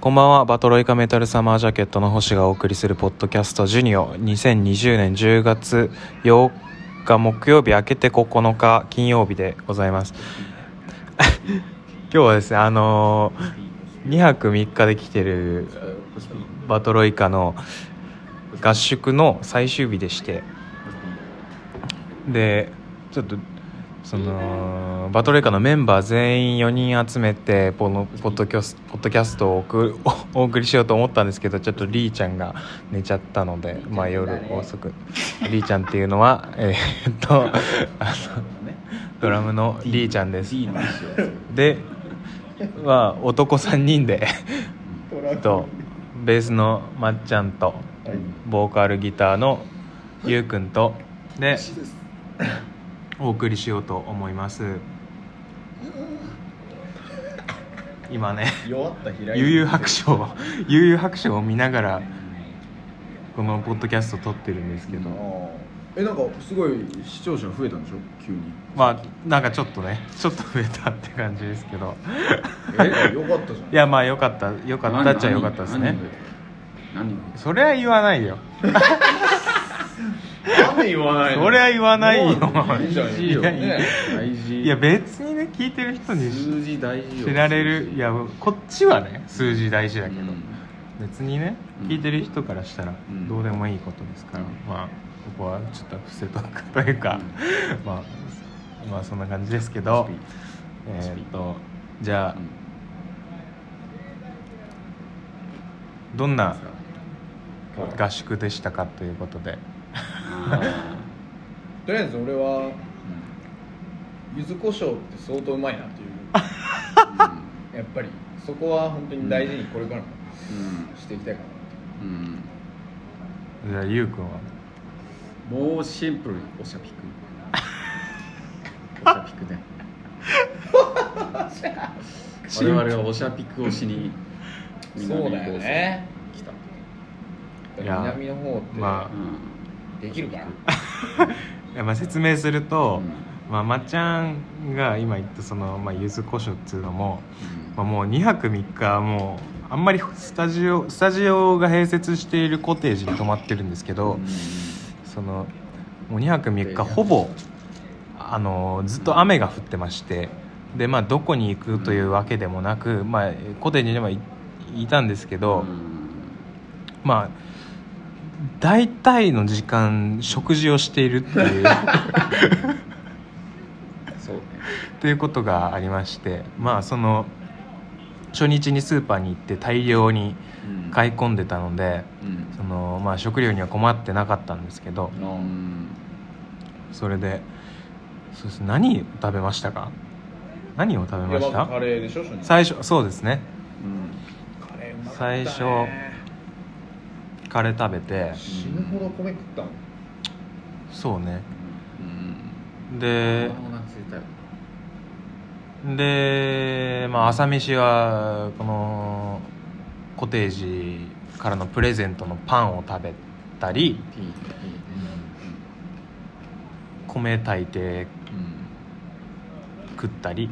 こんばんは。バトロイカメタルサマージャケットの星がお送りするポッドキャストジュニオ。2020年10月8日木曜日明けて9日金曜日でございます。今日はですねあのー、2泊3日で来てるバトロイカの合宿の最終日でして。でちょっとそのバトレカのメンバー全員4人集めてこのポッドキャスポッドキャストを お送りしようと思ったんですけどちょっとリーちゃんが寝ちゃったので、まあ、夜遅く。リーちゃんっていうのは えー、っと あのドラムのリーちゃんです。でまあ男3人でとベースのまっちゃんとボーカルギターのゆうくんとでお送りしようと思います。今ね悠々白書を悠々白書を見ながらこのポッドキャスト撮ってるんですけど。えなんかすごい視聴者増えたんでしょ？急に。まあなんかちょっとねちょっと増えたって感じですけど。えよかったじゃん。いやまあよかった。よかったっちゃよかったですね。それは言わないよなんで言わないの？それは言わないよ。大事よね大事。いや別にね聞いてる人に数字大事知られる。いやこっちはね数字大事だけど、うん、別にね聞いてる人からしたらどうでもいいことですから、うん、まあここはちょっと伏せとくというか、うん、まあまあそんな感じですけど。えー、っとじゃあ、どんな合宿でしたかということで。とりあえず俺は柚子胡椒って相当うまいなっていう、うん、やっぱり。そこは本当に大事にこれからもしていきたいかなう。ん、じゃあゆうくんは？もうシンプルにおしゃピクおしゃピクね我々はおしゃピクをしにそうだよね。来た。南の方って。まあ、うんできるかい やまあ説明すると、うん、まあ、まっちゃんが今言ったその、まあ、柚子胡椒っていうのも、うん、まあ、もう2泊3日もうあんまりスタジオスタジオが併設しているコテージに泊まってるんですけど、うん、そのもう2泊3日ほぼあのずっと雨が降ってましてでまあどこに行くというわけでもなく、まあ、コテージにはいたんですけど、まあ大体の時間食事をしているっていう。そうね。っていうことがありましてまあその初日にスーパーに行って大量に買い込んでたので、うん、そのまあ、食料には困ってなかったんですけど、うん、それでそうです何食べましたか？何を食べました？カレーでしょ最初そうですね、うん、最初カレー食べて。死ぬほど米食ったの？そうね、うん、でで、まあ、朝飯はこのコテージからのプレゼントのパンを食べたり、米炊いて食ったり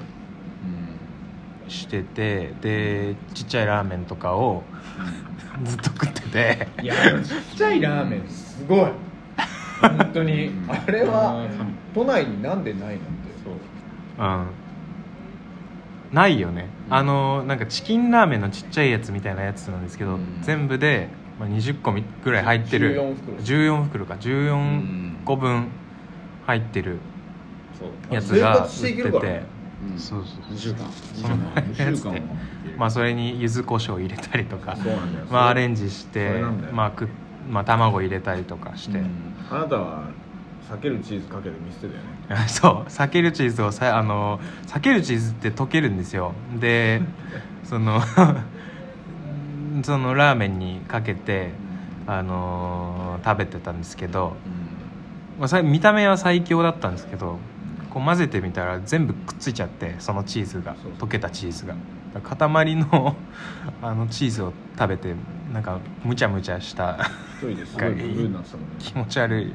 しててでちっちゃいラーメンとかを ずっと食ってて。いやちっちゃいラーメンすごい。本当に。あれは都内になんでないなんて。そう。うん。ないよね、うん、あのなんかチキンラーメンのちっちゃいやつみたいなやつなんですけど、うん、全部で、まあ、20個ぐらい入ってる。14袋。か。14個分入ってるやつが売っててそうそう2週間。そのやつでまあそれに柚子胡椒入れたりとかまあアレンジしてまあくまあ卵入れたりとかして、あなたは避けるチーズかけて見せてたよね。そう。避けるチーズをさあの避けるチーズって溶けるんですよ。で その そのラーメンにかけてあの食べてたんですけど、まあ、見た目は最強だったんですけどこう混ぜてみたら全部くっついちゃってそのチーズが溶けたチーズが。塊の あのチーズを食べてなんかむちゃむちゃした 気持ち悪い。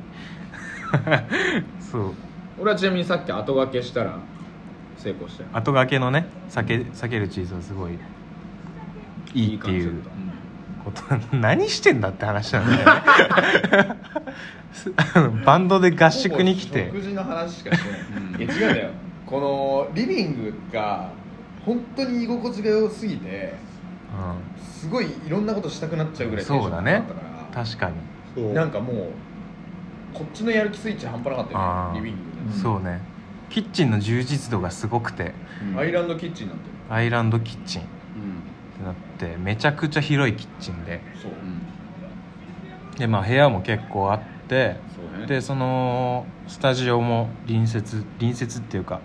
そう。俺はちなみにさっき後掛けしたら成功した後掛けのね避け避けるチーズはすごいいいっていう何してんだって話なんだよね。バンドで合宿に来て。食事の話しかしてない、うん。いや違うんだよ。このリビングが本当に居心地が良すぎてうすごいいろんなことしたくなっちゃうぐらいそうだね。確かに。なんかもうこっちのやる気スイッチ半端なかったよねリビングうんそうね。キッチンの充実度がすごくて。うん。アイランドキッチンなんてアイランドキッチンっうんてなってめちゃくちゃ広いキッチンで。そう。うん。でまあ部屋も結構あってそうね。でそのスタジオも隣接隣接っていうか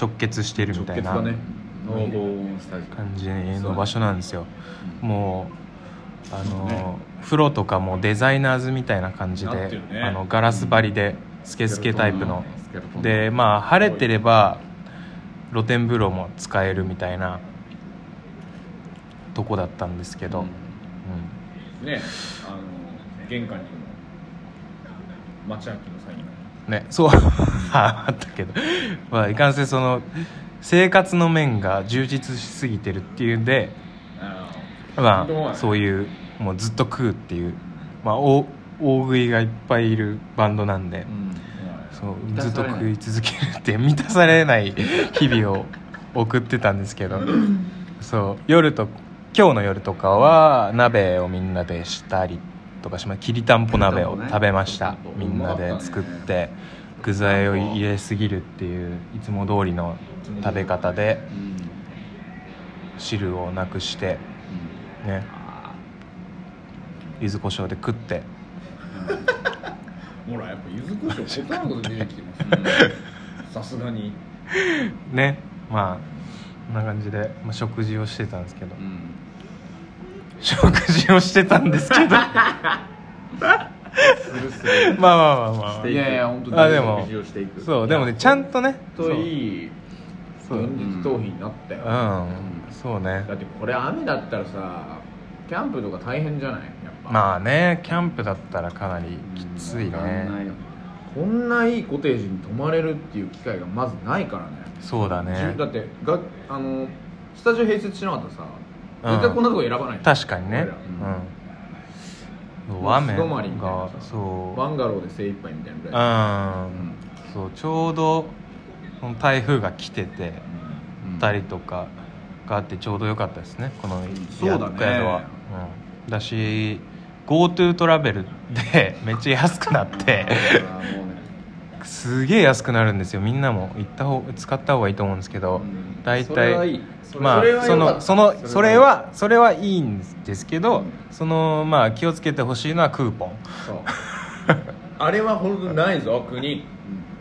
直結してるみたいな直結だね。ノーボーンスタジオ。感じの場所なんですよ。うんもうあの、ね。風呂とかもデザイナーズみたいな感じなってで、るね。あのガラス張りでスケスケタイプの。スケルトン。でまあ晴れてれば露天風呂も使えるみたいなとこだったんですけど、ううん。んねあの玄関にも町明のサインがねそう。あったけど、まあ、いかんせんその生活の面が充実しすぎてるっていうんでまあそういうもうずっと食うっていう、まあ、大大食いがいっぱいいるバンドなんで、うん。そうずっと食い続けるって満たされない日々を送ってたんですけど。そう夜と今日の夜とかは鍋をみんなでしたりとかしまきりたんぽ鍋を食べました、みんなで作って具材を入れすぎるっていういつも通りの食べ方でうん汁をなくしてね。柚子胡椒で食って。ほらやっぱ柚子胡椒答えのこと出てきてます さすがに。ね。まあこんな感じで、まあ、食事をしてたんですけど、うん食事をしてたんですけど。まあまあまあまあいやいや本当にあでも。食事をしていく。そうでもねちゃんとね。といい現実逃避になったよ、うん。そうね。だってこれ雨だったらさキャンプとか大変じゃない？やっぱ。まあねキャンプだったらかなりきついね。よこんないいコテージに泊まれるっていう機会がまずないからね。そうだね。だってがあのスタジオ併設しなかったらさうん絶対こんなとこ選ばない確かにね。うん。雨がさ。そう。バンガローで精一杯みたいなぐらい。うん。そうちょうど台風が来ててうん。たりとかがあってちょうど良かったですね。この宿は、うん、だし GoTo トラベルでめっちゃ安くなってすげえ安くなるんですよ。みんなも行った方使った方がいいと思うんですけど、うん大体まあそのそのそそれはそれはいいんですけど、うん。そのまあ気をつけてほしいのはクーポン。そう。あれは本当にないぞ国。うん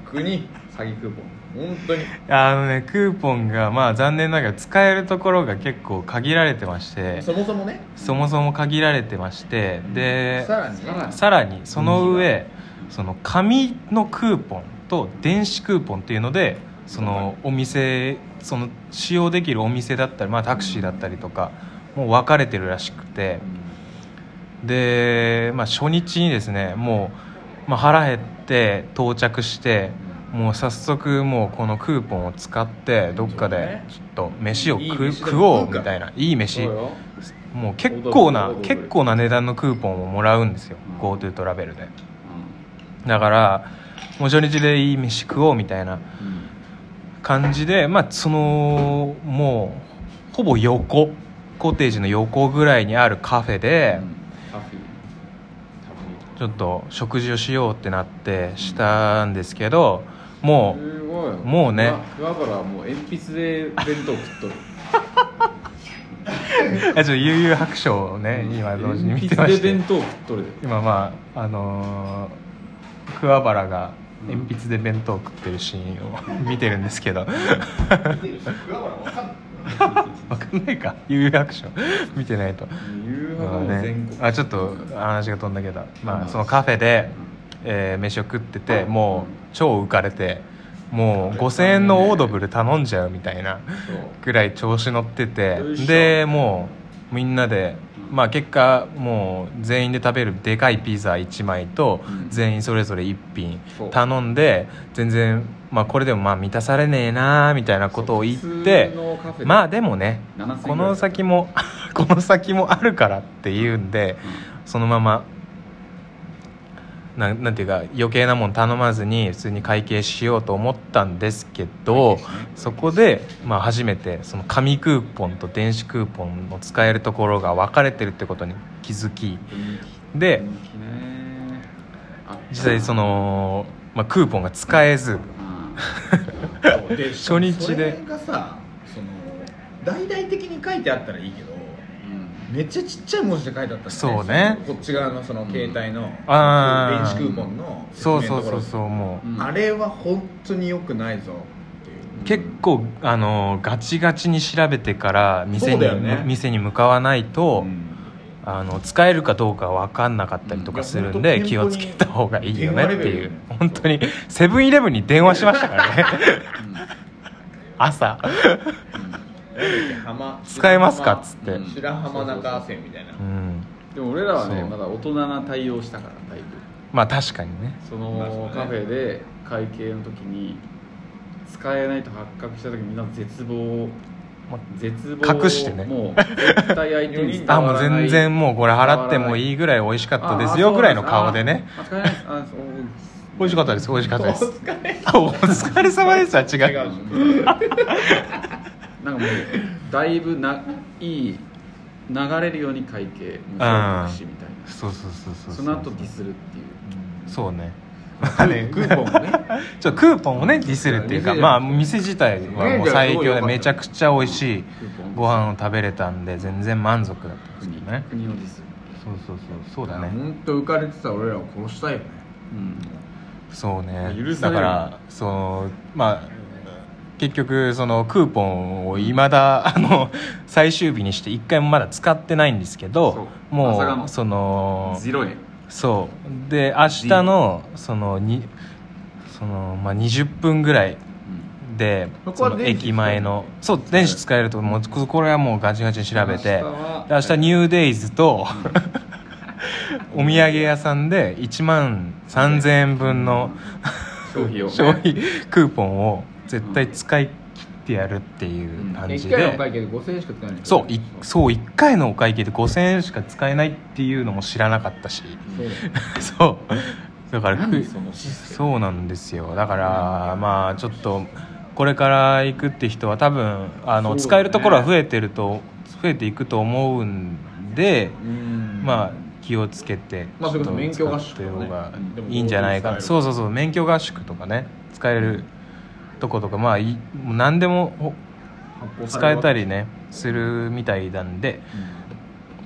国。詐欺クーポン。本当に。あのねクーポンがまあ残念ながら使えるところが結構限られてまして。そもそもね。そもそも限られてまして。でさらに。ねさらにさらにその上その紙のクーポンと電子クーポンっていうのでそのお店その使用できるお店だったり、まあ、タクシーだったりとかもう分かれてるらしくて。で、まあ、初日にですねもう、まあ、腹減って到着してもう早速もうこのクーポンを使ってどっかでちょっと飯を食食おうみたいないい飯。もう結構な結構な値段のクーポンをもらうんですよ。うん。GoTo トラベルでだからもう初日でいい飯食おうみたいなうん感じでまあそのもうほぼ横コテージの横ぐらいにあるカフェでちょっと食事をしようってなってしたんですけどもフィーすごい。もうね。桑原はもう鉛筆で弁当食っとる。う あちょっと悠々白書をね今同時に見てまして。鉛筆で弁当食っとるで。今まああのー桑原が鉛筆で弁当食ってるシーンを見てるんですけど。わかんないか。悠々白書見てないと。あちょっと話が飛んだけど、まあ、うん。そのカフェで、えー飯を食っててもう超浮かれてもう5000円のオードブル頼んじゃうみたいなぐらい調子乗ってて。でもうみんなで、まあ、結果もう全員で食べるでかいピザ1枚とうん。全員それぞれ1品頼んで全然、まあ、これでもまあ満たされねえなみたいなことを言ってまあでもね7000円この先も この先もあるからっていうんでそのままなんなんていうか余計なもん頼まずに普通に会計しようと思ったんですけどそこで、まあ、初めてその紙クーポンと電子クーポンの使えるところが分かれてるってことに気づきで実際その、まあ、クーポンが使えず 初日で。それがさその大々的に書いてあったらいいけどめっちゃちっちゃい文字で書いてあったんだそうね。こっち側のその携帯のあー。電子クーポンの説そうそうそうそうもう。うん。あれは本当に良くないぞ。っていう結構あのガチガチに調べてから店に,、ね。店に向かわないと、うん。あの使えるかどうか分かんなかったりとかするんで、うん。気をつけた方がいいよねっていう。本当にセブンイレブンに電話しましたからね。朝浜？使えますか？っつって。うん。白浜中線みたいな。うん。でも俺らはねそう。まだ大人な対応したからだいぶ。まあ確かにね。そまあそうねのカフェで会計の時に使えないと発覚した時みんな絶望ま絶望隠してね。もう絶対相手に伝 あもうわらない。全然もうこれ払ってもいいぐらい美味しかったですよぐらいの顔でね。ああそうなんです。あ使えないですあそう美味しかったです美味しかったです。お疲れ。あ お疲れ様ですは違う。違う なんかもうだいぶないい流れるように会計無償みたいな。そうそうそうそうその後ディスるっていう。そうね。クーポンもね。ちょクーポンをねディスるっていうか店まあ店自体はもう最強でめちゃくちゃ美味しいご飯を食べれたんで全然満足だったんです国けどね。国をディスる。そうそうそうそうだね。本当浮かれてた俺らを殺したいよね。うん。そうね。だからそのまあ結局そのクーポンをいまだあの最終日にして1回もまだ使ってないんですけどもうそのゼロ円。そう。で明日のそのにその、まあ、20分ぐらいでその駅前のそう電子使えるともうここれはもうガチガチに調べて明日ニューデイズと お土産屋さんで1万3000円分の消費を 消費クーポンを絶対使い切ってやるっていう感じ1回のおで会計で5000円しか使えない。そういそう1回のお会計で5000円しか使えないっていうのも知らなかったし。そう。そう。だから何そうなんですよ。だからまあちょっとこれから行くって人は多分あの、ね。使えるところは増えてると増えていくと思うんで、うん。まあ気をつけてまあそれこそ免許合宿使っていいんじゃないか。そうそうそう免許合宿とかね。使えるとことかまあい何でもほ使えたりねするみたいなんで、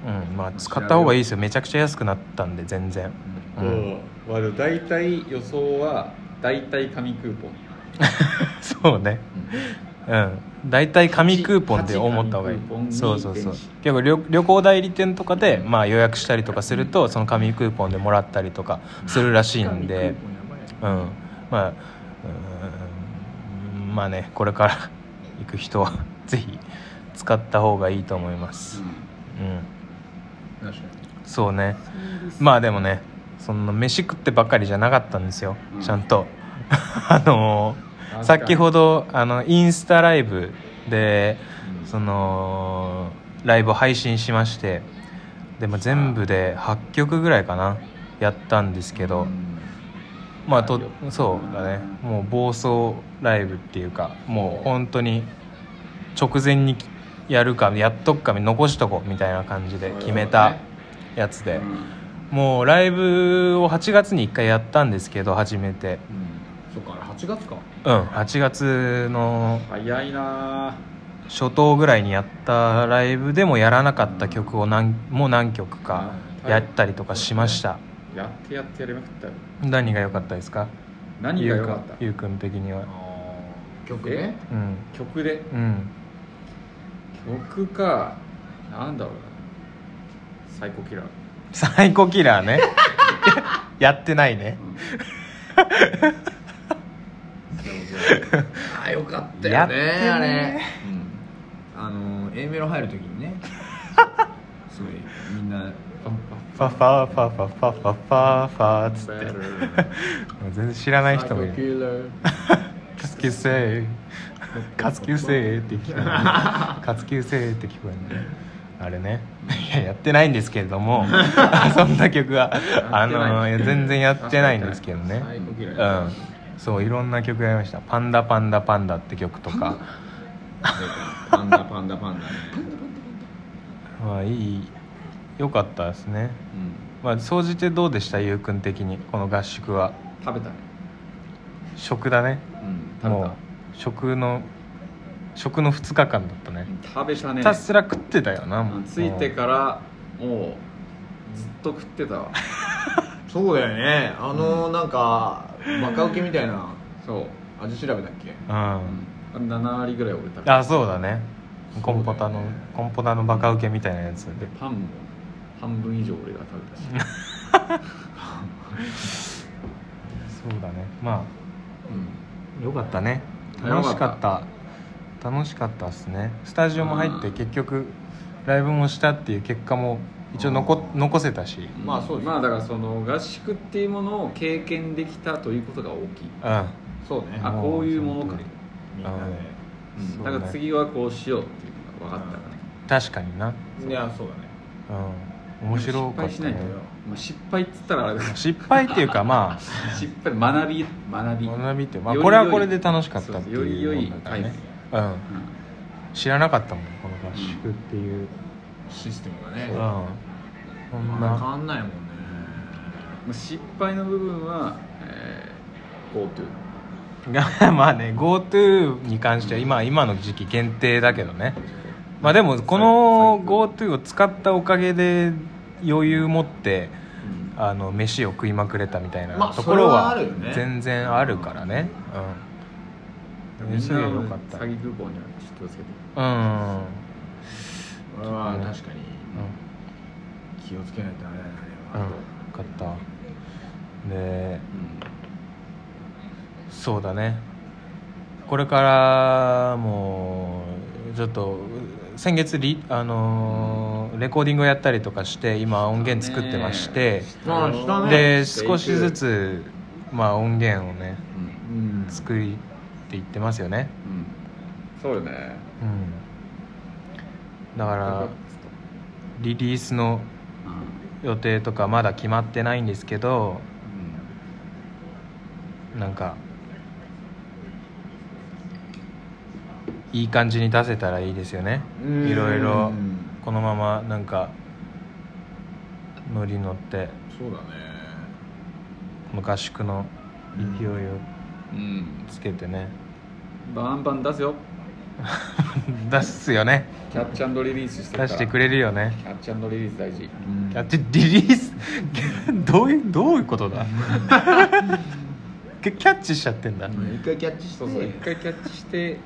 うん。まあ、使った方がいいですよ。めちゃくちゃ安くなったんで全然、うん。まあでも大体予想は大体紙クーポン。そうね。うん。大体紙クーポンで思った方がいい。そうそうそう。結構旅旅行代理店とかで、まあ、予約したりとかするとその紙クーポンでもらったりとかするらしいんで。うん。まあうんまあねこれから 行く人は ぜひ使った方がいいと思います。うん。確かに。そうね。まあでもねそんな飯食ってばっかりじゃなかったんですよ、うん。ちゃんと。あのー先ほどあのインスタライブでうん。そのライブを配信しましてでも全部で8曲ぐらいかなやったんですけど、まあとそうだね。もう暴走ライブっていうかもう本当に直前にやるかやっとくか残しとこうみたいな感じで決めたやつで、もうライブを8月に1回やったんですけど初めて。そっかあれ8月か。うん8月の早いな初頭ぐらいにやったライブでもやらなかった曲を何もう何曲かやったりとかしましたやってやってやりまくったよ。何が良かったですか？何が良かった？ゆうくんゆうくん的には。曲ね。うん。曲で？うん。曲か。なんだろうな。サイコキラー。サイコキラーね。やってないね。あよかったよねね。あれ、あの A メロ入る時にね。すごいみんなファファファ。ファファファファファつって。全然知らない人もいる。カツキュセイ。カツキュセイって聞こえる カツキュセイって聞こえるね。あれね。いややってないんですけれども。そんな曲は。あの全然やってないんですけどね。そういろんな曲やりました「パンダパンダパンダ」って曲とか。パンダパンダパンダね。まあいい良かったですね。うん。まあ総じてどうでした？ゆうくん的にこの合宿は。食べたね。食だね。うん食べもう食の食の2日間だったね。た食べたね。ひたすら食ってたよなもう。ついてからもうずっと食ってたわ。そうだよね。あのなんかバカウケみたいなそう味調べだっけ？うん。うん。7割ぐらい俺食べた。あそうだね。コンポタのコンポタのバカウケみたいなやつで。パンも半分以上俺が食べたし。そうだね。まうん。あよかったね。よ楽しかかった。楽しかったっすね。スタジオも入って結局ライブもしたっていう結果も一応残残せたし。うんまあそうです。まあだからその合宿っていうものを経験できたということが大きい、そうね。あこういうものかみん。なでだから次はこうしようっていうのが分かったから、確かにな。いやそうだね。うん面白かったね。失敗しないんだよ、まあ、失敗っつったらあれだけど。失敗っていうかま 失敗学び。学び。あ学びってまあこれはこれで楽しかったっていうそうより良いもんだからねタイうん。知らなかったもんこの合宿っていうシステムがね。うん。こん変なわんないもんね。まあ失敗の部分は、えー、GoTo が まあね GoTo に関しては今今の時期限定だけどねまあでもこの GoTo を使ったおかげで余裕持ってあの飯を食いまくれたみたいなまあところは全然あるからね。うん。すげえよかった。詐欺空港には気をつけて。うん。これはうん確かに気をつけないとあれだねうん。よかった。でそうだね。これからもちょっとね月リ、あのーレコーディングをやったりとかして今音源作ってまして、ね。で少しずつ、まあ、音源をねうんうん作っていってますよね、うん。そうよね。うん、だからリリースのうん。予定とかまだ決まってないんですけどなんかいい感じに出せたらいいですよね。うん。いろいろ。うんこのままなんかノリ乗って。そうだね。この合宿の勢いをうん。つけてね、バンバン出すよ。出すよね。キャッチャンドリリースして出してくれるよね。キャッチャンドリリース大事。うん。キャッチリリース？どういうどういうことだ？キャッチしちゃってんだ、一回キャッチして一回キャッチして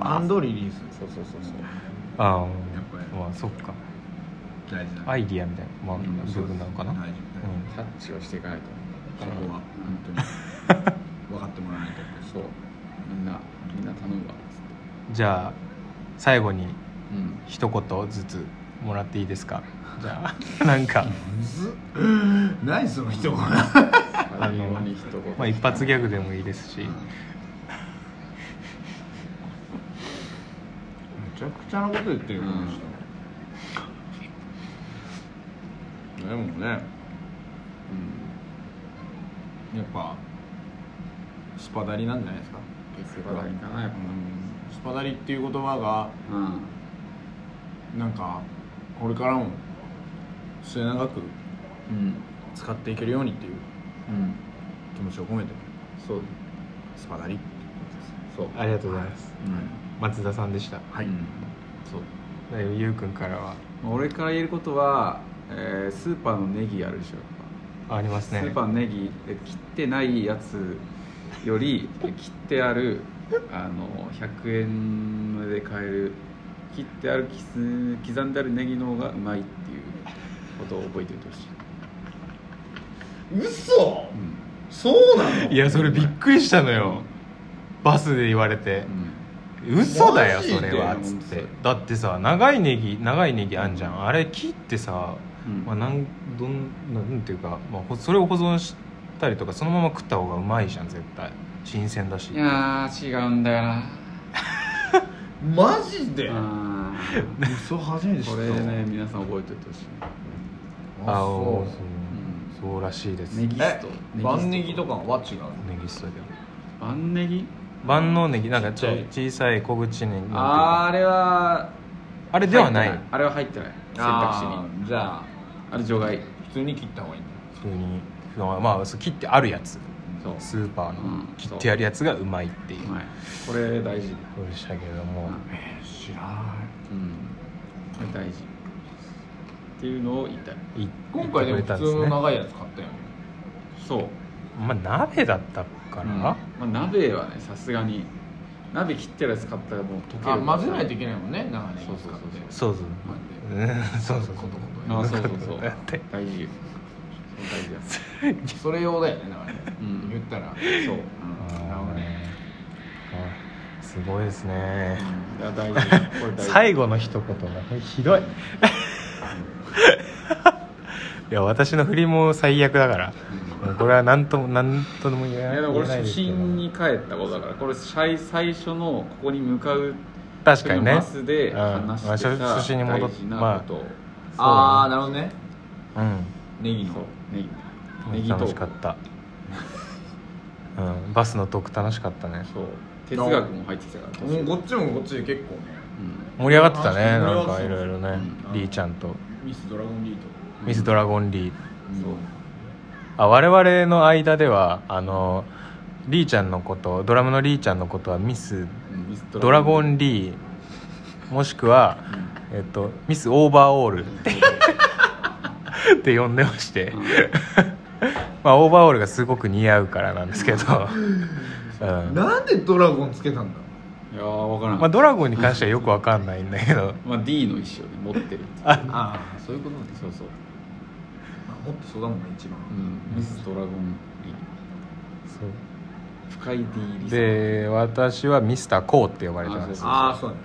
アンドリリース。そうそうそうそう。ああやっぱり。まあそっか。大事だアイディアみたいな、まあうん部分なのかな、大事。キャッチをしていかないと。そこは本当に。分かってもらわないとそう。みんなみんな頼むわ。うんじゃあ最後にうん。一言ずつもらっていいですか？じゃあなんか。むず何その人め あのまあ一発ギャグでもいいですし、ちゃなこと言ってるこの人。でもね。うん。やっぱスパダリなんじゃないですか？素晴らしいかなやっぱ。スパダリっていう言葉がうん。なんかこれからも末永くうん。使っていけるようにっていううん。気持ちを込めて。そう。スパダリそう。ありがとうございます、松田さんでした。はい、うんそう。でゆうくんからは。俺から言えることは、えースーパーのネギあるでしょありますね。スーパーのネギで切ってないやつより切ってあるあの100円で買える切ってあるきす刻んであるネギの方がうまいっていうことを覚えておいてほしい、嘘！うん。そうなの？いやそれびっくりしたのよ。バスで言われて嘘だよそれはっつって。だってさ長いネギ長いネギあんじゃん。あれ切ってさ、うん。まあ、なんどんなんていうか、まあほ、それを保存したりとかそのまま食った方がうまいじゃん絶対。新鮮だし。いやー違うんだよな。マジで？うん。そう初めて知った。これね皆さん覚えておいてほしい。あそあそう。う。そうらしいです。ネギえスト万ネギとかは違うネギストで万ネギ？万能ネギなんかちょ小さい小口ネギあーあれはあれではない。あれは入ってない。選択肢あにー。じゃああれ除外。普通に切った方がいい普通にまあ切ってあるやつ。スーパーのうん。切ってあるやつがうまいっていう。う。まい。これ大事。そうでしたけども。えー知らないうん。これ大事。っていうのを言いたい。い今回でも普通の長いやつ買ったよね。そう。まあ鍋だったから、まあ、鍋はねさすがに。鍋切ってるやつ買ったらもう溶けるあ混ぜないといけないもんね長ネギ使って。そうそうそう。なんで。うんそう。そうことことあそうそうそう。だって大事そう。大事。だそれ用だよねだからねうん。言ったら。そう。うんなるほどねあすごいですね。いや大事。これ大事。最後の一言がひどいいや私の振りも最悪だから。これは何とも何とも言えないいやでもこれ初心に帰ったことだから。これ最最初のここに向かう確かにね。バスでうん。話してたまあ初初心に戻っ大事なこと。をああなるほどね。うん。ネギのネギ。ネギトーク。楽しかった。うん。バスのトーク楽しかったね。そう。哲学も入ってきたから。もうこっちもこっちで結構ね。うん。盛り上がってたねあなんかいろいろね。うん。リーちゃんと。ミスドラゴンリートミス・ドラゴンリー。そう。あ我々の間ではあのリーちゃんのことドラムのリーちゃんのことはミスドラゴンリー。もしくは、えっと、ミス・オーバーオール。ってって呼んでまして、まあオーバーオールがすごく似合うからなんですけど、うん。なんでドラゴンつけたんだ？いやー分からん。まあ、ドラゴンに関してはよくわかんないんだけど。まあ D の意思をね持ってるっていう。あああそういうことね。そうそう、持ってそうだもんね一番。うん、ミスドラゴンリそう。ー深い D リサで私はミスター・コーって呼ばれてます。ああそうだね。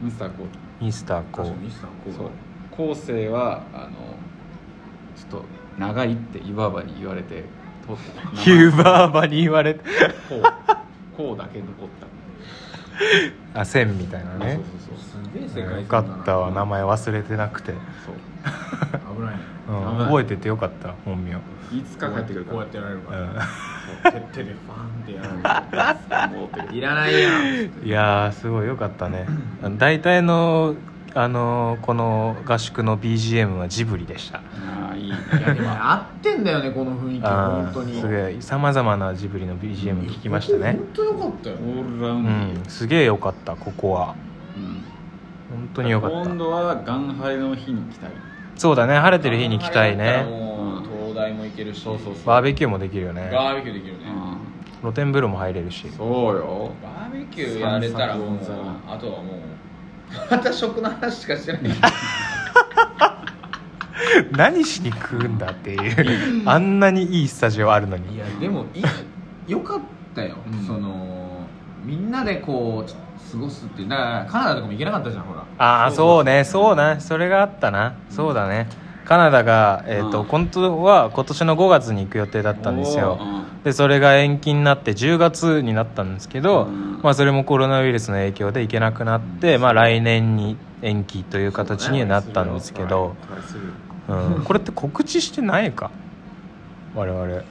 うんミスターコー。ミスター・コー。ミスターコー。そう。後世はあのちょっと長いって湯婆婆に言われて取ったユーバーバに言われて。こうこうだけ残った あ線みたいなね。そうそうそうすげえ世界よかったわ名前忘れてなくて、そう。危ないね。うん、覚えててよかった本名。いつか帰ってくるかこうらやってやられるかうん。ら手手でファンってやられるるいら。ないやんいやーすごいよかったね。大体のあのこの合宿の BGM はジブリでした。ああいいね。いやでも 合ってんだよねこの雰囲気あ本当に。ーすげえさまざまなジブリの BGM 聞きましたね。本当よかったよ。オールラウうンド。んすげえよかったここは。うん。本当によかった。今度はガンハレの日に来たい。そうだね晴れてる日に来たいね。もう東大も行けるし。そうそうそう。バーベキューもできるよね。バーベキューできるね。う露天風呂も入れるし。んそうよ。バーベキューやれたらもうあとはもうまた食の話しかしてない。何しに食うんだっていう。あんなにいいスタジオあるのに。いやでもいいよかったよ、うん。そのみんなでこう過ごすってだからカナダとかも行けなかったじゃんほら。ああそうね。そう。な。それがあったな、そうだねカナダが、えーとうん。本当は今年の5月に行く予定だったんですよ。でそれが延期になって10月になったんですけど、うん。まあ、それもコロナウイルスの影響で行けなくなって、まあ、来年に延期という形になったんですけど、うん、これって告知してないか？我々。うん？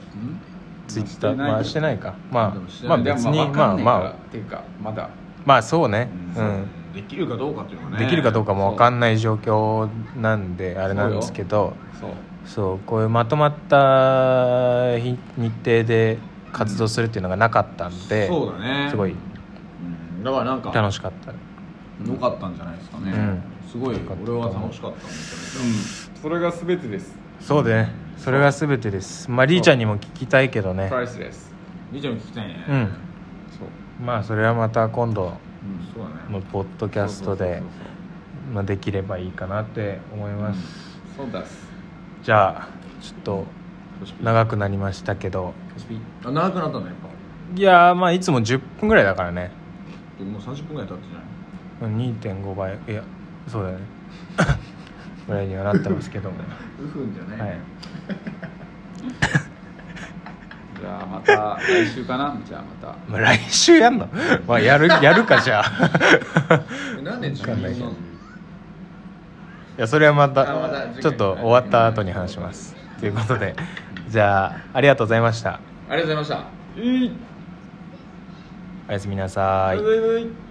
ツイッター。まあしてないか。まあまあ別にまああまあ。っていうかまだ。まあそうね。ううんんできるかどうかっていうのはね。できるかどうかも分かんない状況なんであれなんですけど。そう。そうこういうまとまった日日程で活動するっていうのがなかったんで、そうだね。すごいうん。だからなんか楽しかった。良かったんじゃないですかね、うん。すごいよかった。俺は楽しかっためちゃめちゃうん。それが全てです。そうでね。それが全てです。まあリーちゃんにも聞きたいけどね。プライスです。リーちゃんも聞きたいね。うん。そう。まあそれはまた今度うんそうだね。のポッドキャストでまあできればいいかなって思います、そうだす。じゃあちょっと長くなりましたけど。あ長くなったんだやっぱ。いやーまあいつも10分ぐらいだからね。でももう30分ぐらい経ってじゃない？2.5倍。いやそうだよね。ぐらいにはなってますけども。ウフンじゃない、はい じじゃあまた来週かな？じゃあまた。まあ、来週やんの？まあやる やるかじゃあ。なんで自分のいやそれはまたあまたちょっと終わった後に話します。ということでじゃあありがとうございました。ありがとうございました。おやすみなさい